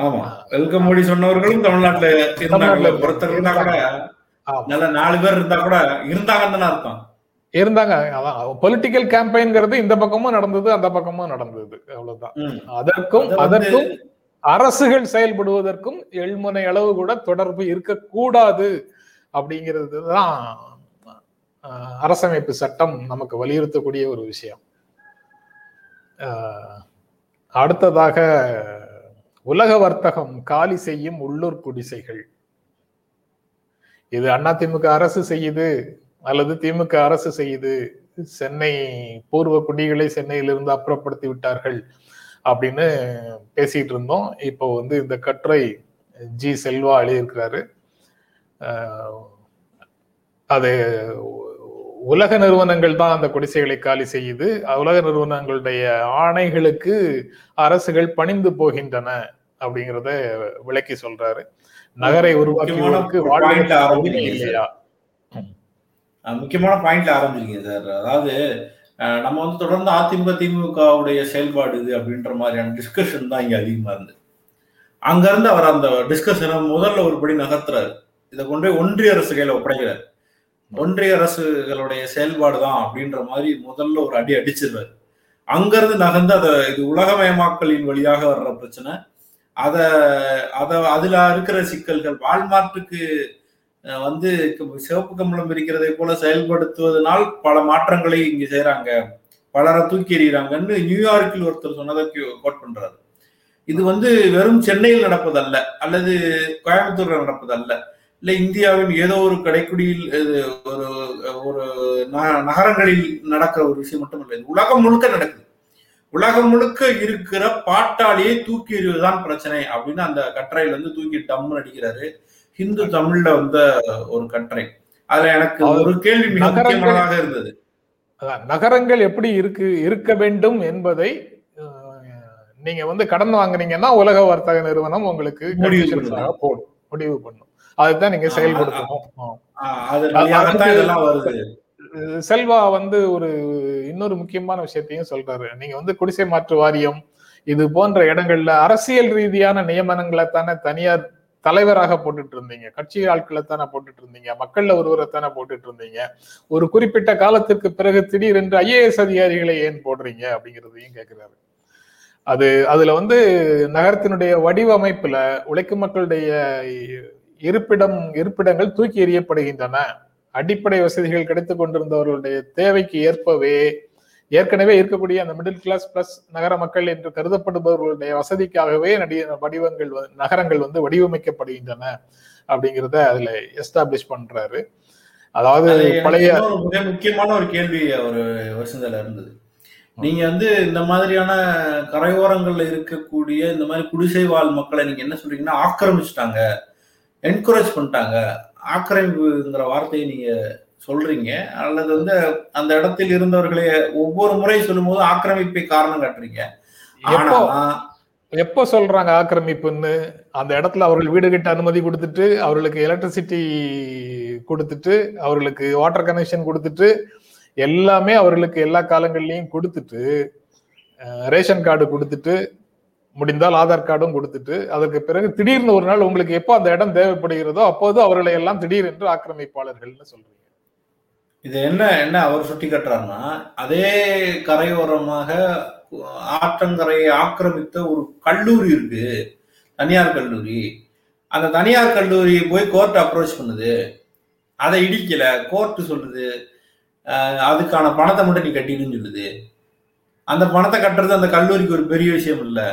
B: ஆமா. வெல்கம் மோடி சொன்னவர்களும் தமிழ்நாட்டுல இருந்தாங்க. ஒருத்தர் இருந்தா கூட. நல்ல நாலு பேர் இருந்தா கூட இருந்தாங்கன்னு அர்த்தம்.
A: இருந்தாங்க. அதான் பொலிட்டிக்கல் கேம்பெயின்ங்கிறது இந்த பக்கமும் நடந்தது அந்த பக்கமும் நடந்தது. அவ்வளவுதான். அதற்கும் அதற்கும் அரசுகள் செயல்படுவதற்கும் எள்முனை அளவு கூட தொடர்பு இருக்கக்கூடாது அப்படிங்கிறது தான் அரசமைப்பு சட்டம் நமக்கு வலியுறுத்தக்கூடிய ஒரு விஷயம். அடுத்ததாக உலக வர்த்தகம் காலி செய்யும் உள்ளூர் குடிசைகள். இது அதிமுக அரசு செய்யுது அல்லது திமுக அரசு செய்யுது சென்னை பூர்வ குடிகளை சென்னையிலிருந்து அப்புறப்படுத்தி விட்டார்கள் அப்படின்னு பேசிட்டு இருந்தோம். இப்போ வந்து இந்த கட்டுரை ஜி செல்வா எழுதியிருக்கிறாரு. அது உலக நிறுவனங்கள் தான் அந்த குடிசைகளை காலி செய்யுது. உலக நிறுவனங்களுடைய ஆணைகளுக்கு அரசுகள் பணிந்து போகின்றன அப்படிங்கிறத விளக்கி சொல்றாரு. நகரை உருவாக்கியவருக்கு இல்லையா?
B: முக்கியமான பாயிண்ட்ல ஆரம்பிச்சிருக்கீங்க சார். அதாவது நம்ம வந்து தொடர்ந்து அதிமுக திமுகவுடைய செயல்பாடு இது அப்படின்ற மாதிரியான டிஸ்கஷன் தான் இங்க அதிகமா இருந்தது. அங்க இருந்து அவர் அந்த டிஸ்கஷனை முதல்ல ஒரு படி நகர்த்துறாரு. இதை கொண்டு ஒன்றிய அரசு கையில ஒப்படைக்கிறார். ஒன்றிய அரசுகளுடைய செயல்பாடு தான் அப்படின்ற மாதிரி முதல்ல ஒரு அடி அடிச்சிருவாரு. அங்கிருந்து நகர்ந்து அதை இது உலகமயமாக்கலின் வழியாக வர்ற பிரச்சனை. அதை அதை அதில் இருக்கிற சிக்கல்கள் வால்மார்ட்டுக்கு வந்து சிவப்பு கம்பளம் இருக்கிறதை போல செயல்படுத்துவதனால் பல மாற்றங்களை இங்கே செய்கிறாங்க பலரை தூக்கி எறிகிறாங்கன்னு நியூயார்க்கில் ஒருத்தர் சொன்னதை கோட் பண்றாரு. இது வந்து வெறும் சென்னையில் நடப்பதல்ல அல்லது கோயம்புத்தூர்ல நடப்பதல்ல. இல்ல இந்தியாவின் ஏதோ ஒரு கடைக்குடியில் ஒரு ஒரு நகரங்களில் நடக்கிற ஒரு விஷயம் மட்டும் இல்லை உலகம் முழுக்க நடக்குது. உலகம் முழுக்க இருக்கிற பாட்டாளியை தூக்கி எறிவதுதான் பிரச்சனை அப்படின்னு அந்த கட்டுரையில இருந்து தூக்கி டம்னு அடிக்கிறாரு. ஹிந்து தமிழ்ல வந்த ஒரு கட்டுரை. அதுல எனக்கு ஒரு கேள்வி மிக முக்கியமானதாக இருந்தது.
A: நகரங்கள் எப்படி இருக்கு இருக்க வேண்டும் என்பதை நீங்க வந்து கடன் வாங்குனீங்கன்னா உலக வர்த்தக நிறுவனம் உங்களுக்கு
B: முடிவு
A: பண்ணும். அதுதான் நீங்க செயல்படுத்தணும். செல்வா வந்து ஒரு இன்னொரு முக்கியமான விஷயத்தையும் சொல்றாரு. நீங்க வந்து குடிசை மாற்று வாரியம் இது போன்ற இடங்கள்ல அரசியல் ரீதியான நியமனங்களை தானே தனியார் தலைவராக போட்டுட்டு இருந்தீங்க. கட்சி ஆட்களை தானே போட்டுட்டு இருந்தீங்க. மக்கள்ல ஒருவரை தானே போட்டுட்டு இருந்தீங்க. ஒரு குறிப்பிட்ட காலத்திற்கு பிறகு திடீரென்று ஐஏஎஸ் அதிகாரிகளை ஏன் போடுறீங்க அப்படிங்கிறதையும் கேட்கிறாரு அது அதுல வந்து நகரத்தினுடைய வடிவமைப்புல உழைக்கும் மக்களுடைய இருப்பிடம் இருப்பிடங்கள் தூக்கி எறியப்படுகின்றன. அடிப்படை வசதிகள் கிடைத்துக் கொண்டிருந்தவர்களுடைய தேவைக்கு ஏற்பவே ஏற்கனவே இருக்கக்கூடிய அந்த மிடில் கிளாஸ் பிளஸ் நகர மக்கள் என்று கருதப்படுபவர்களுடைய வசதிக்காகவே நடி வடிவங்கள் நகரங்கள் வந்து வடிவமைக்கப்படுகின்றன அப்படிங்கிறத அதுல எஸ்டாப்ளிஷ் பண்றாரு. அதாவது பழைய
B: மிக முக்கியமான ஒரு கேள்வி ஒரு வசந்தல இருந்தது. நீங்க வந்து இந்த மாதிரியான கரையோரங்கள்ல இருக்கக்கூடிய இந்த மாதிரி குடிசை வாழ் மக்களை நீங்க என்ன சொல்றீங்கன்னா ஆக்கிரமிச்சிட்டாங்க. என்கரேஜ் பண்ணிட்டாங்க. ஆக்கிரமிப்புங்கிற வார்த்தையை நீங்க சொல்றீங்க. அல்லது வந்து அந்த இடத்தில் இருந்தவர்களை ஒவ்வொரு முறை சொல்லும்போது ஆக்கிரமிப்பை காரணம் காட்டுறீங்க. ஆனா
A: எப்போ சொல்றாங்க ஆக்கிரமிப்புன்னு? அந்த இடத்துல அவர்கள் வீடு கட்ட அனுமதி கொடுத்துட்டு அவர்களுக்கு எலக்ட்ரிசிட்டி கொடுத்துட்டு அவர்களுக்கு வாட்டர் கனெக்ஷன் கொடுத்துட்டு எல்லாமே அவர்களுக்கு எல்லா காலங்கள்லயும் கொடுத்துட்டு ரேஷன் கார்டு கொடுத்துட்டு முடிந்தால் ஆதார் கார்டும் கொடுத்துட்டு அதற்கு பிறகு திடீர்னு ஒரு நாள் உங்களுக்கு எப்போ அந்த இடம் தேவைப்படுகிறதோ அப்போது அவர்களை எல்லாம் திடீரென்று ஆக்கிரமிப்பாளர்கள்னு சொல்றீங்க.
B: இது என்ன என்ன அவர் சுட்டி கட்டுறாருன்னா அதே கரையோரமாக ஆற்றங்கரையை ஆக்கிரமித்த ஒரு கல்லூரி இருக்கு தனியார் கல்லூரி. அந்த தனியார் கல்லூரி போய் கோர்ட் அப்ரோச் பண்ணுது. அதை இடிக்கல கோர்ட் சொல்லுது அதுக்கான பணத்தை மட்டும் நீ கட்டிடுன்னு சொல்லுது. அந்த பணத்தை கட்டுறது அந்த கல்லூரிக்கு ஒரு பெரிய விஷயம் இல்லை.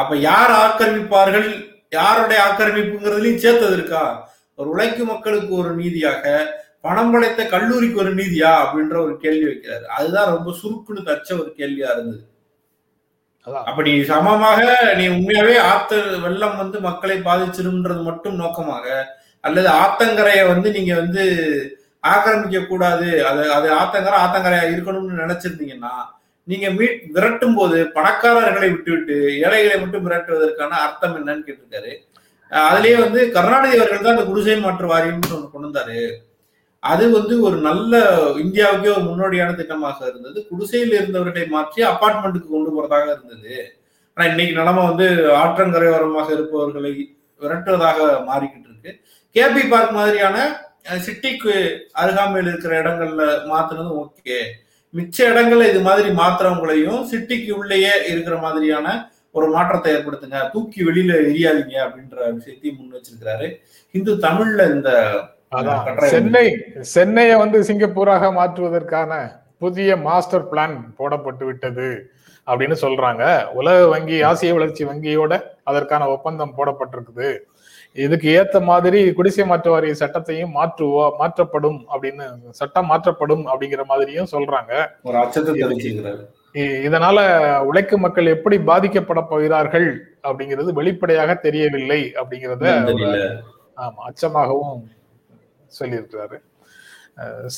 B: அப்ப யார் ஆக்கிரமிப்பார்கள்? யாருடைய ஆக்கிரமிப்புங்கிறதுலயும் சேர்த்தது இருக்கா? ஒரு உழைக்கும் மக்களுக்கு ஒரு நீதியாக பணம் படைத்த கல்லூரிக்கு ஒரு நீதியா? அப்படின்ற ஒரு கேள்வி வைக்கிறாரு. அதுதான் ரொம்ப சுருக்குன்னு தச்ச ஒரு கேள்வியா இருந்தது. அப்ப நீ சமமாக நீ உண்மையாவே ஆத்த வெள்ளம் வந்து மக்களை பாதிச்சிரும்ன்றது மட்டும் நோக்கமாக அல்லது ஆத்தங்கரையை வந்து நீங்க வந்து ஆக்கிரமிக்க கூடாது அது அது ஆத்தங்கரை ஆத்தங்கரையா இருக்கணும்னு நினைச்சிருந்தீங்கன்னா நீங்க மீட் விரட்டும் போது பணக்காரர்களை விட்டுவிட்டு ஏழைகளை மட்டும் விரட்டுவதற்கான அர்த்தம் என்னன்னு கேட்டிருக்காரு. அதுலயே வந்து கருணாநிதி அவர்கள் தான் அந்த குடிசை மாற்று வாரியம்னு ஒன்று கொண்டு வந்தாரு. அது வந்து ஒரு நல்ல இந்தியாவுக்கே ஒரு முன்னோடியான திட்டமாக இருந்தது. குடிசையில் இருந்தவர்களை மாற்றி அப்பார்ட்மெண்ட்டுக்கு கொண்டு போறதாக இருந்தது. ஆனா இன்னைக்கு நிலமை வந்து ஆற்றங்கரையோரமாக இருப்பவர்களை விரட்டுவதாக மாறிக்கிட்டு இருக்கு. கேபி பார்க் மாதிரியான சிட்டிக்கு அருகாமையில் இருக்கிற இடங்கள்ல மாத்துனது ஓகே. மிச்ச இடங்கள்ல இது மாதிரி மாத்துறவங்களையும் சிட்டிக்கு உள்ளேயே இருக்கிற மாதிரியான ஒரு மாற்றத்தை ஏற்படுத்துங்க. தூக்கி வெளியில எரியாதீங்க அப்படின்ற விஷயத்தையும் முன் வச்சிருக்கிறாரு. இந்து தமிழ்ல இந்த
A: சென்னை சென்னையை வந்து சிங்கப்பூராக மாற்றுவதற்கான புதிய மாஸ்டர் பிளான் போடப்பட்டு விட்டது அப்படின்னு சொல்றாங்க. உலக வங்கி ஆசிய வளர்ச்சி வங்கியோட அதற்கான ஒப்பந்தம் போடப்பட்டிருக்குது. இதுக்கு ஏத்த மாதிரி குடிசை மாற்று வாரிய சட்டத்தையும் மாற்றுவோ மாற்றப்படும் அப்படின்னு சட்டம் மாற்றப்படும் அப்படிங்கிற மாதிரியும் சொல்றாங்க.
B: ஒரு அச்சத்தை
A: இதனால உழைக்கும் மக்கள் எப்படி பாதிக்கப்பட போகிறார்கள் அப்படிங்கிறது வெளிப்படையாக தெரியவில்லை அப்படிங்கிறத ஆமா அச்சமாகவும் சொல்லியிருக்கிறாரு.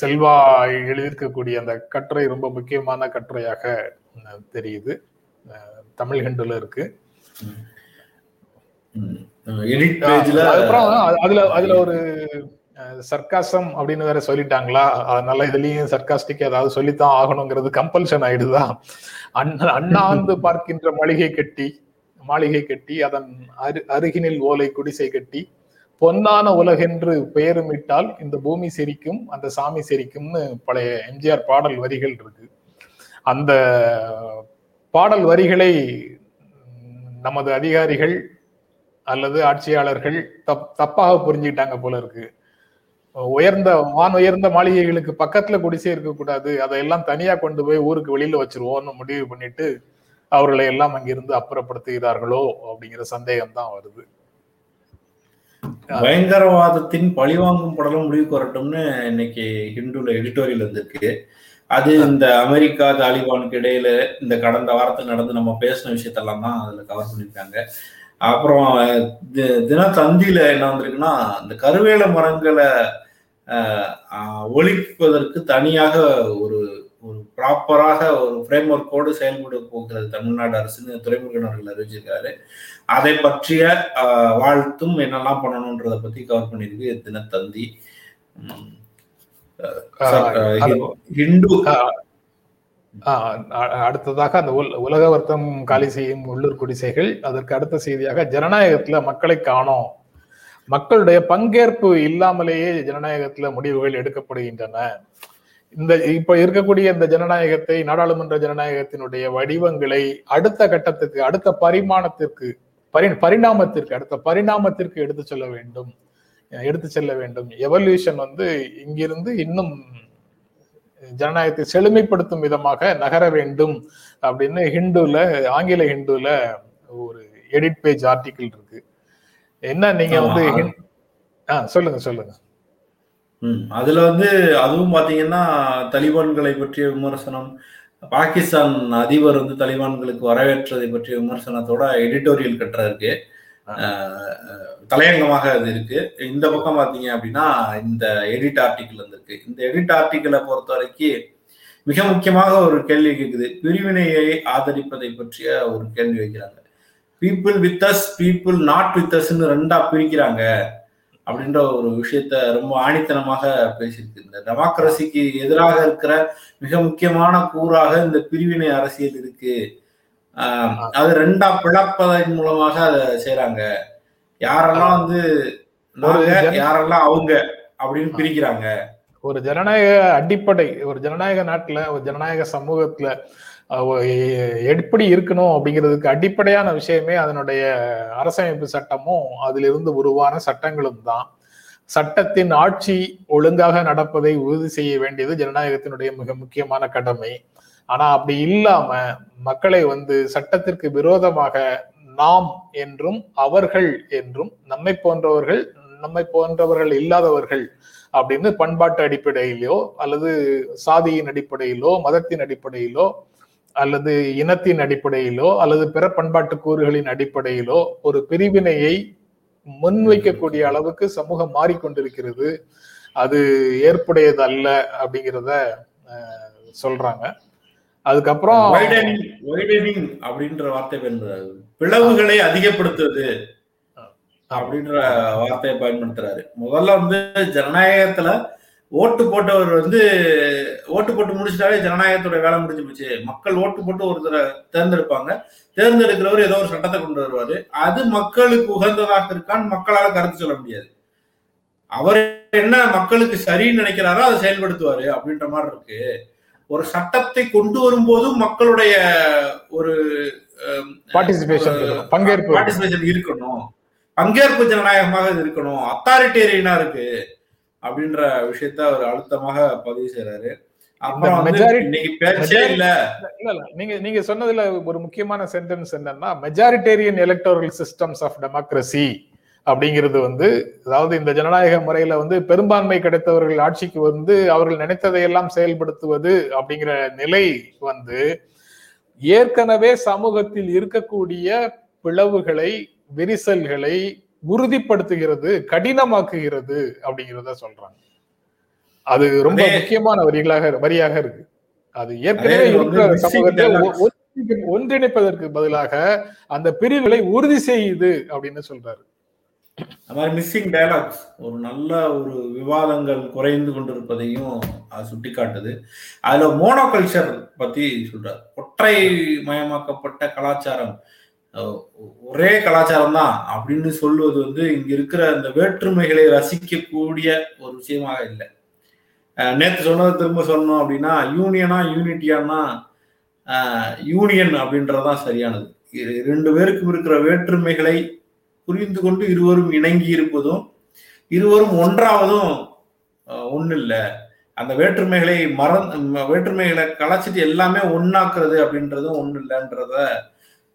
A: செல்வா எழுதியிருக்கக்கூடிய அந்த கட்டுரை ரொம்ப முக்கியமான கட்டுரையாக தெரியுது. அஹ், தமிழ் ஹிண்டுல இருக்கு.
B: எடிட் பேஜ்ல
A: அதுல அதுல ஒரு சர்க்காசம் அப்படின்னு வேற சொல்லிட்டாங்களா? அதனால இதுலயும் சர்க்காஸ்டிக் ஏதாவது சொல்லித்தான் ஆகணுங்கிறது கம்பல்ஷன் ஆயிடுதா? அண்ணா அண்ணாந்து (laughs) பார்க்கின்ற மாளிகை கட்டி மாளிகை கட்டி அதன் அரு அருகினில் ஓலை குடிசை கட்டி பொன்னான உலகென்று பெயருமிட்டால் இந்த பூமி சிரிக்கும் அந்த சாமி சிரிக்கும்னு பழைய எம்ஜிஆர் பாடல் வரிகள் இருக்கு. அந்த பாடல் வரிகளை நமது அதிகாரிகள் அல்லது ஆட்சியாளர்கள் தப் தப்பாக புரிஞ்சுக்கிட்டாங்க போல இருக்கு. உயர்ந்த வான் உயர்ந்த மாளிகைகளுக்கு பக்கத்துல குடிசை இருக்கக்கூடாது. அதையெல்லாம் தனியா கொண்டு போய் ஊருக்கு வெளியில வச்சிருவோம்னு முடிவு பண்ணிட்டு அவர்களை எல்லாம் அங்கிருந்து அப்புறப்படுத்துகிறார்களோ அப்படிங்கிற சந்தேகம் தான் வருது.
B: பயங்கரவாதத்தின் பழிவாங்கும் படலம் முடிவுக்கு வரட்டும்னு இன்னைக்கு ஹிந்துல எடிட்டோரியல் வந்திருக்கு. அது இந்த அமெரிக்கா தாலிபானுக்கு இடையில இந்த கடந்த வாரத்தில் நடந்து நம்ம பேசின விஷயத்தெல்லாம் தான் அதுல கவர் பண்ணியிருக்காங்க. அப்புறம் தினத்தந்தியில என்ன வந்திருக்குன்னா இந்த கருவேல மரங்களை ஒழிப்பதற்கு தனியாக ஒரு ஒரு ப்ராப்பராக ஒரு ஃப்ரேம் ஒர்க்கோடு செயல்பட போகிறது தமிழ்நாடு அரசுன்னு துறைமுருகன் அவர்கள் அறிவிச்சிருக்காரு. அதை பற்றிய வாழ்த்தும் என்னெல்லாம் பண்ணணுன்றத பத்தி கவர் பண்ணியிருக்கு தினத்தந்தி. ஹிந்து
A: அடுத்ததாக அந்த உல- உலக வர்த்தம் காலி செய்யும் உள்ளூர் குடிசைகள் அதற்கு அடுத்த செய்தியாக ஜனநாயகத்துல மக்களை காணோம். மக்களுடைய பங்கேற்பு இல்லாமலேயே ஜனநாயகத்துல முடிவுகள் எடுக்கப்படுகின்றன. இந்த இப்ப இருக்கக்கூடிய இந்த ஜனநாயகத்தை நாடாளுமன்ற ஜனநாயகத்தினுடைய வடிவங்களை அடுத்த கட்டத்துக்கு அடுத்த பரிமாணத்திற்கு பரி பரிணாமத்திற்கு அடுத்த பரிணாமத்திற்கு எடுத்து செல்ல வேண்டும். எடுத்து செல்ல வேண்டும். எவல்யூஷன் வந்து இங்கிருந்து இன்னும் ஜனநாயகத்தை செழுமைப்படுத்தும் விதமாக நகர வேண்டும் அப்படின்னு ஹிந்துல ஆங்கில ஹிந்துல ஒரு எடிட் பேஜ் ஆர்டிகிள் இருக்கு. என்ன நீங்க வந்து ஆ சொல்லுங்க சொல்லுங்க.
B: அதுல வந்து அதுவும் பாத்தீங்கன்னா தலிபான்களை பற்றிய விமர்சனம் பாகிஸ்தான் அதிபர் வந்து தலிபான்களுக்கு வரவேற்றதை பற்றிய விமர்சனத்தோட எடிட்டோரியல் கட்டுற இருக்கு அஹ், அஹ், தலையங்கமாக அது இருக்கு. இந்த பக்கம் பார்த்தீங்க அப்படின்னா இந்த எடிட் ஆர்டிக்கிள் வந்திருக்கு. இந்த எடிட் ஆர்டிக்கிளை பொறுத்த வரைக்கும் மிக முக்கியமாக ஒரு கேள்வி கேட்குது பிரிவினையை ஆதரிப்பதை பற்றிய ஒரு கேள்வி வைக்கிறாங்க. People with us people not with அஸ்ன்னு ரெண்டா பிரிக்கிறாங்க அப்படின்ற ஒரு விஷயத்த ரொம்ப ஆணித்தனமாக பேசியிருக்கு. இந்த டெமோக்ரஸிக்கு எதிராக இருக்கிற மிக முக்கியமான கூறாக இந்த பிரிவினை அரசியல் இருக்கு. அது ரெண்டா பிளப்பதன் மூலமாக அதை செய்றாங்க. யாரெல்லாம் வந்து நாங்க யாரெல்லாம் அவங்க அப்படின்னு பிரிக்கிறாங்க.
A: ஒரு ஜனநாயக அடிப்படை ஒரு ஜனநாயக நாட்டுல ஒரு ஜனநாயக சமூகத்துல எப்படி இருக்கணும் அப்படிங்கிறதுக்கு அடிப்படையான விஷயமே அதனுடைய அரசமைப்பு சட்டமும் அதிலிருந்து உருவான சட்டங்களும் தான். சட்டத்தின் ஆட்சி ஒழுங்காக நடப்பதை உறுதி செய்ய வேண்டியது ஜனநாயகத்தினுடைய மிக முக்கியமான கடமை. ஆனா அப்படி இல்லாம மக்களை வந்து சட்டத்திற்கு விரோதமாக நாம் என்றும் அவர்கள் என்றும் நம்மை போன்றவர்கள் நம்மை போன்றவர்கள் இல்லாதவர்கள் அப்படின்னு பண்பாட்டு அடிப்படையிலோ அல்லது சாதியின் அடிப்படையிலோ மதத்தின் அடிப்படையிலோ அல்லது இனத்தின் அடிப்படையிலோ அல்லது பிற பண்பாட்டு கூறுகளின் அடிப்படையிலோ ஒரு பிரிவினையை முன்வைக்கக்கூடிய அளவுக்கு சமூகம் மாறிக்கொண்டிருக்கிறது. அது ஏற்புடையது அல்ல அப்படிங்கிறத சொல்றாங்க. அதுக்கப்புறம்
B: அப்படின்ற வார்த்தை பயன்படுறாரு பிளவுகளை அதிகப்படுத்துவது அப்படின்ற வார்த்தையை பயன்படுத்துறாரு. முதல்ல வந்து ஜனநாயகத்துல ஓட்டு போட்டவர் வந்து ஓட்டு போட்டு முடிச்சிட்டாலே ஜனநாயகத்தோட வேலை முடிஞ்சு போச்சு. மக்கள் ஓட்டு போட்டு ஒருத்தரை தேர்ந்தெடுப்பாங்க. தேர்ந்தெடுக்கிறவர் ஏதோ ஒரு சட்டத்தை கொண்டு வருவாரு. அது மக்களுக்கு உகந்ததாக இருக்கான்னு மக்களால கருத்து சொல்ல முடியாது. அவர் என்ன மக்களுக்கு சரின்னு நினைக்கிறாரோ அதை செயல்படுத்துவாரு அப்படின்ற மாதிரி இருக்கு. ஒரு சட்டத்தை கொண்டு வரும்போதும் மக்களுடைய ஒரு
A: பார்ட்டிசிபேஷன் பங்கேற்பு
B: பார்ட்டிசிபேஷன் இருக்கணும். பங்கேற்பு ஜனநாயகமாக இருக்கணும். அத்தாரிட்டேரியனா இருக்கு அப்படின்ற விஷயத்த அவர் அழுத்தமாக பதிவு செய்யறாரு
A: நீங்க நீங்க சொன்னதுல ஒரு முக்கியமான சென்டென்ஸ் என்னன்னா majoritarian electoral systems of democracy அப்படிங்கிறது வந்து அதாவது இந்த ஜனநாயக முறையில வந்து பெரும்பான்மை கிடைத்தவர்கள் ஆட்சிக்கு வந்து அவர்கள் நினைத்ததையெல்லாம் செயல்படுத்துவது அப்படிங்கிற நிலை வந்து ஏற்கனவே சமூகத்தில் இருக்கக்கூடிய பிளவுகளை விரிசல்களை உறுதிப்படுத்துகிறது கடினமாக்குகிறது அப்படிங்கிறத சொல்றாங்க. அது ரொம்ப முக்கியமான வரிகளாக வரியாக இருக்கு. அது ஏற்கனவே இருக்கிற சமூகத்தை ஒன்றிணைப்பதற்கு பதிலாக அந்த பிரிவுகளை உறுதி செய்யுது அப்படின்னு சொல்றாரு.
B: அது மாதிரி மிஸ்ஸிங் டயலாக்ஸ் ஒரு நல்ல ஒரு விவாதங்கள் குறைந்து கொண்டிருப்பதையும் அது சுட்டிக்காட்டுது. அதுல மோனோ கல்ச்சர் பத்தி சொல்றாரு. ஒற்றை மயமாக்கப்பட்ட கலாச்சாரம் ஒரே கலாச்சாரம் தான் அப்படின்னு சொல்வது வந்து இங்க இருக்கிற அந்த வேற்றுமைகளை ரசிக்கக்கூடிய ஒரு விஷயமாக இல்லை. நேற்று நேத்து திரும்ப சொன்னோம் அப்படின்னா யூனியனா யூனிட்டியானா யூனியன் அப்படின்றதுதான் சரியானது. ரெண்டு பேருக்கும் இருக்கிற வேற்றுமைகளை புரிந்து கொண்டு இருவரும் இணங்கி இருப்பதும் இருவரும் ஒன்றாவதும் ஒண்ணு இல்லை அந்த வேற்றுமைகளை மற வேற்றுமைகளை கலைச்சிட்டு எல்லாமே ஒன்னாக்குறது அப்படின்றதும் ஒண்ணு இல்லைன்றத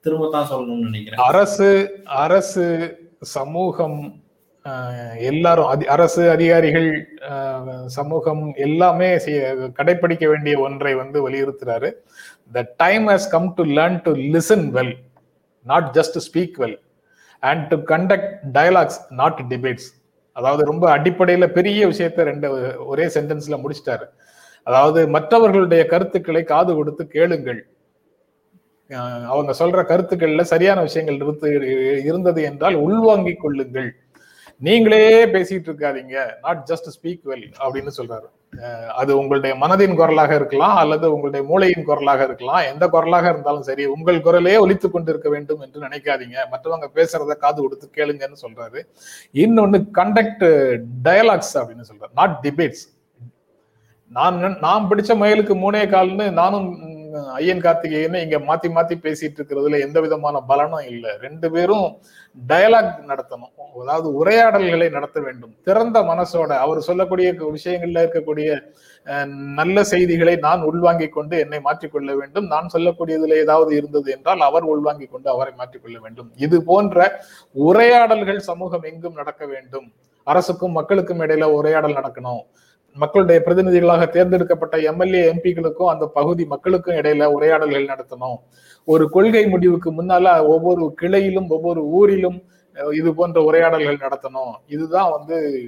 B: திரும்ப தான் சொல்லணும்னு நினைக்கிறேன்.
A: அரசு அரசு சமூகம் எல்லாரும் அதி- அரசு அதிகாரிகள் சமூகம் எல்லாமே செய்ய- கடைபிடிக்க வேண்டிய ஒன்றை வந்து வலியுறுத்துறாரு. The time has come to learn to listen well not just speak well and to conduct dialogues not debates அதாவது ரொம்ப அடிப்படையில பெரிய விஷயத்த ரெண்டு ஒரே சென்டென்ஸ்ல முடிச்சிட்டாரு. அதாவது மற்றவர்களுடைய கருத்துக்களை காது கொடுத்து கேளுங்கள். அவங்க சொல்ற கருத்துக்கள்ல சரியான விஷயங்கள் இருந்தது என்றால் உள்வாங்கிக் கொள்ளுங்கள். நீங்களே பேசிட்டு இருக்காதீங்க. நாட் ஜஸ்ட் ஸ்பீக் வெல் அப்படின்னு சொல்றாரு. அது உங்களுடைய மனதின் குரலாக இருக்கலாம் அல்லது உங்களுடைய மூளையின் குரலாக இருக்கலாம். எந்த குரலாக இருந்தாலும் சரி உங்கள் குரலே ஒலித்துக் கொண்டிருக்க வேண்டும் என்று நினைக்காதீங்க. மற்றவங்க பேசுறத காது கொடுத்து கேளுங்கன்னு சொல்றாரு. இன்னொன்னு கண்டக்ட் டயலாக்ஸ் அப்படின்னு சொல்றாரு. நாட் டிபேட்ஸ் நான் நான் பிடிச்ச மயிலுக்கு மூணே கால்னு நானும் ஐயன் கார்த்திகேயன் இங்க மாத்தி மாத்தி பேசிட்டு இருக்கிறதுல எந்த விதமான பலனும் இல்லை. ரெண்டு பேரும் டயலாக் நடத்தணும். அதாவது உரையாடல்களை நடத்த வேண்டும். திறந்த மனசோட அவர் சொல்லக்கூடிய விஷயங்கள்ல இருக்கக்கூடிய நல்ல செய்திகளை நான் உள்வாங்கிக் கொண்டு என்னை மாற்றிக்கொள்ள வேண்டும். நான் சொல்லக்கூடியதுல ஏதாவது இருந்தது என்றால் அவர் உள்வாங்கிக் கொண்டு அவரை மாற்றிக்கொள்ள வேண்டும். இது போன்ற உரையாடல்கள் சமூகம் எங்கும் நடக்க வேண்டும். அரசுக்கும் மக்களுக்கும் இடையில உரையாடல் நடக்கணும். மக்களுடைய பிரதிநிதிகளாக தேர்ந்தெடுக்கப்பட்ட எம்எல்ஏ எம்பிகளுக்கும் அந்த பகுதி மக்களுக்கும் இடையில உரையாடல்கள் நடத்தணும். ஒரு கொள்கை முடிவுக்கு முன்னால ஒவ்வொரு கிளையிலும் ஒவ்வொரு ஊரிலும் இது போன்ற உரையாடல்கள் நடத்தணும். இதுதான் வந்து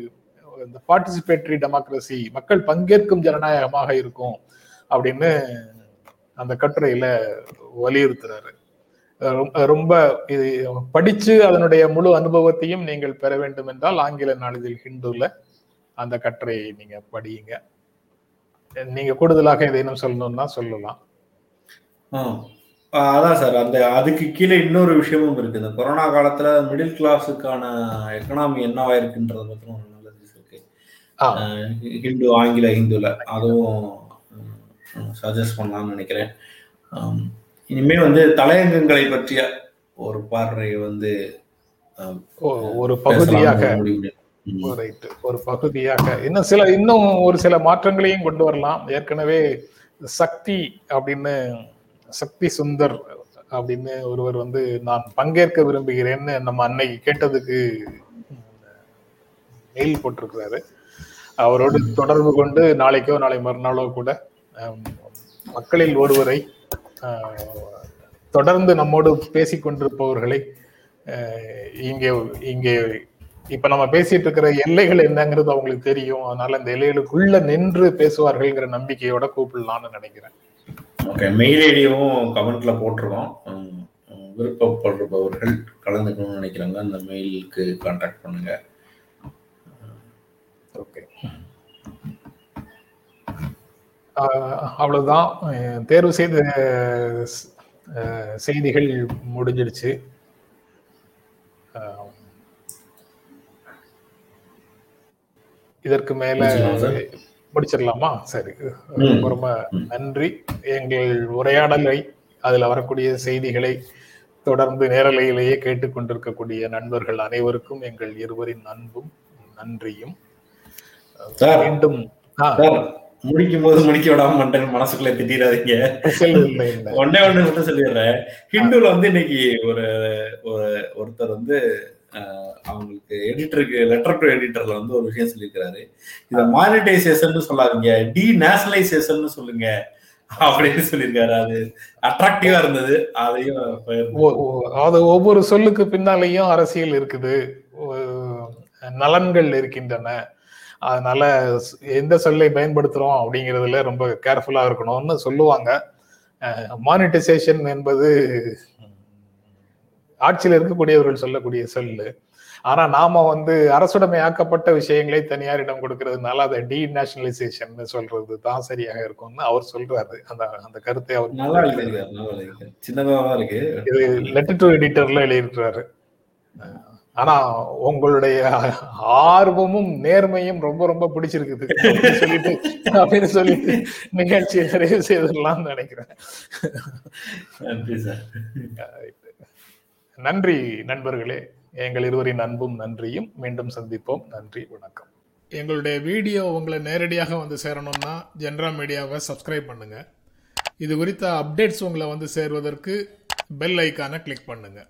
A: இந்த பார்ட்டிசிபேட்டரி டெமோக்ரஸி மக்கள் பங்கேற்கும் ஜனநாயகமாக இருக்கும் அப்படின்னு அந்த கட்டுரையில வலியுறுத்துறாரு. ரொம்ப- ரொம்ப இது படிச்சு அதனுடைய முழு அனுபவத்தையும் நீங்கள் பெற வேண்டும் என்றால் ஆங்கில நாளிதழ் ஹிந்துல அந்த கட்டுரையை நீங்க படியுங்க. நீங்க கூடுதலாக ஏதேனும் சொல்லணும்னா சொல்லலாம்.
B: அதான் சார். அந்த அதுக்கு கீழே இன்னொரு விஷயமும் இருக்கு. இந்த கொரோனா காலத்துல மிடில் கிளாஸுக்கான எக்கனாமி என்னவா இருக்குன்றத பத்தின ஒரு நல்ல இருக்கு. ஹிந்து ஆங்கில ஹிந்துல அதுவும் சஜஸ்ட் பண்ணலாம்னு நினைக்கிறேன். இனிமே வந்து தலையங்கங்களை பற்றிய ஒரு பார்வை வந்து
A: ஒரு பகுதியாக
B: பேசலாம்னு முடிவு ம்.
A: ரைட் ஒரு பகுதியாக. இன்னும் சில இன்னும் ஒரு சில மாற்றங்களையும் கொண்டு வரலாம். ஏற்கனவே சக்தி அப்படின்னு சக்தி சுந்தர் அப்படின்னு ஒருவர் வந்து நான் பங்கேற்க விரும்புகிறேன்னு நம்ம அன்னைக்கு கேட்டதுக்கு மெயில் போட்டிருக்கிறாரு. அவரோடு தொடர்பு கொண்டு நாளைக்கோ நாளை மறுநாளோ கூட மக்களில் ஒருவரை தொடர்ந்து நம்மோடு பேசிக் கொண்டிருப்பவர்களை அஹ், இங்கே இங்கே இப்ப நம்ம பேசிட்டு இருக்கிற எல்லைகள் என்னங்கிறது அவங்களுக்கு தெரியும். அதனால இந்த எல்லைகளுக்குள்ள நின்று பேசுவார்கள்ங்கிற நம்பிக்கையோட கூப்பிடலாம்னு நினைக்கிறேன்.
B: ஓகே மெயில் ஐடியும் கமெண்ட்ல உம், விருப்பப்படுபவர்கள் கலந்துக்கணும்னு நினைக்கிறாங்க அந்த மெயிலுக்கு கான்டாக்ட் பண்ணுங்க.
A: ஓகே அவ்வளவுதான். தேர்வு செய்த செய்திகள் முடிஞ்சிடுச்சு. இதற்கு மேல
B: முடிச்சிடலாம் சார்.
A: ரொம்ப ரொம்ப. நன்றி. எங்கள் உரையாடலை அதுல வரக்கூடிய செய்திகளை தொடர்ந்து நேரலையிலேயே கேட்டுக்கொண்டிருக்கக்கூடிய நண்பர்கள் அனைவருக்கும் எங்கள் இருவரின் அன்பும் நன்றியும். மீண்டும்
B: முடிக்கும் போது முடிக்க விடாம மண்டன் மனசுக்குள்ள திட்டிடாதீங்க. ஒன்னே ஒண்ணு மட்டும் சொல்லிடுறேன். ஹிந்துல வந்து இன்னைக்கு ஒரு ஒரு ஒருத்தர் வந்து அவங்களுக்கு எடிட்டருக்கு லெட்டர் டு எடிட்டர்ல வந்து ஒரு விஷயம் சொல்லியிருக்கிறாரு. இதை மானிட்டைசேஷன் சொல்லாதீங்க. டி நேஷனலைசேஷன் சொல்லுங்க. அப்படின்னு சொல்லியிருக்காரு. அது அட்ராக்டிவா இருந்தது. அதையும்
A: அது ஒவ்வொரு சொல்லுக்கு பின்னாலேயும் அரசியல் இருக்குது. நலன்கள் இருக்கின்றன. அதனால எந்த சொல்லை பயன்படுத்துறோம் அப்படிங்கிறதுல ரொம்ப கேர்ஃபுல்லா இருக்கணும்னு சொல்லுவாங்க. மானிட்டைசேஷன் என்பது ஆட்சியில் இருக்கக்கூடியவர்கள் சொல்லக்கூடிய சொல்லு. ஆனா நாம வந்து அரசுடைமையாக்கப்பட்ட விஷயங்களை தனியாரிடம் கொடுக்கறதுனால அதை டி நேஷனலைசேஷன் சொல்றது தான் சரியாக இருக்கும்னு அவர் சொல்றாரு. அந்த அந்த கருத்தை அவர்
B: இருக்கு.
A: இது லெட்டர் டு எடிட்டர்ல எழுதியிருக்கிறாரு. ஆனா உங்களுடைய ஆர்வமும் நேர்மையும் ரொம்ப ரொம்ப பிடிச்சிருக்குது. அப்படின்னு சொல்லிட்டு அப்படின்னு சொல்லிட்டு நிகழ்ச்சியை நிறைவு செய்திடலாம்னு நினைக்கிறேன்.
B: நன்றி
A: நண்பர்களே. எங்கள் இருவரின் அன்பும் நன்றியும். மீண்டும் சந்திப்போம். நன்றி வணக்கம். எங்களுடைய வீடியோ உங்களை நேரடியாக வந்து சேரணும்னா ஜென்ரா மீடியாவை சப்ஸ்கிரைப் பண்ணுங்க. இது குறித்த அப்டேட்ஸ் உங்களை வந்து சேர்வதற்கு பெல் ஐக்கானை கிளிக் பண்ணுங்கள்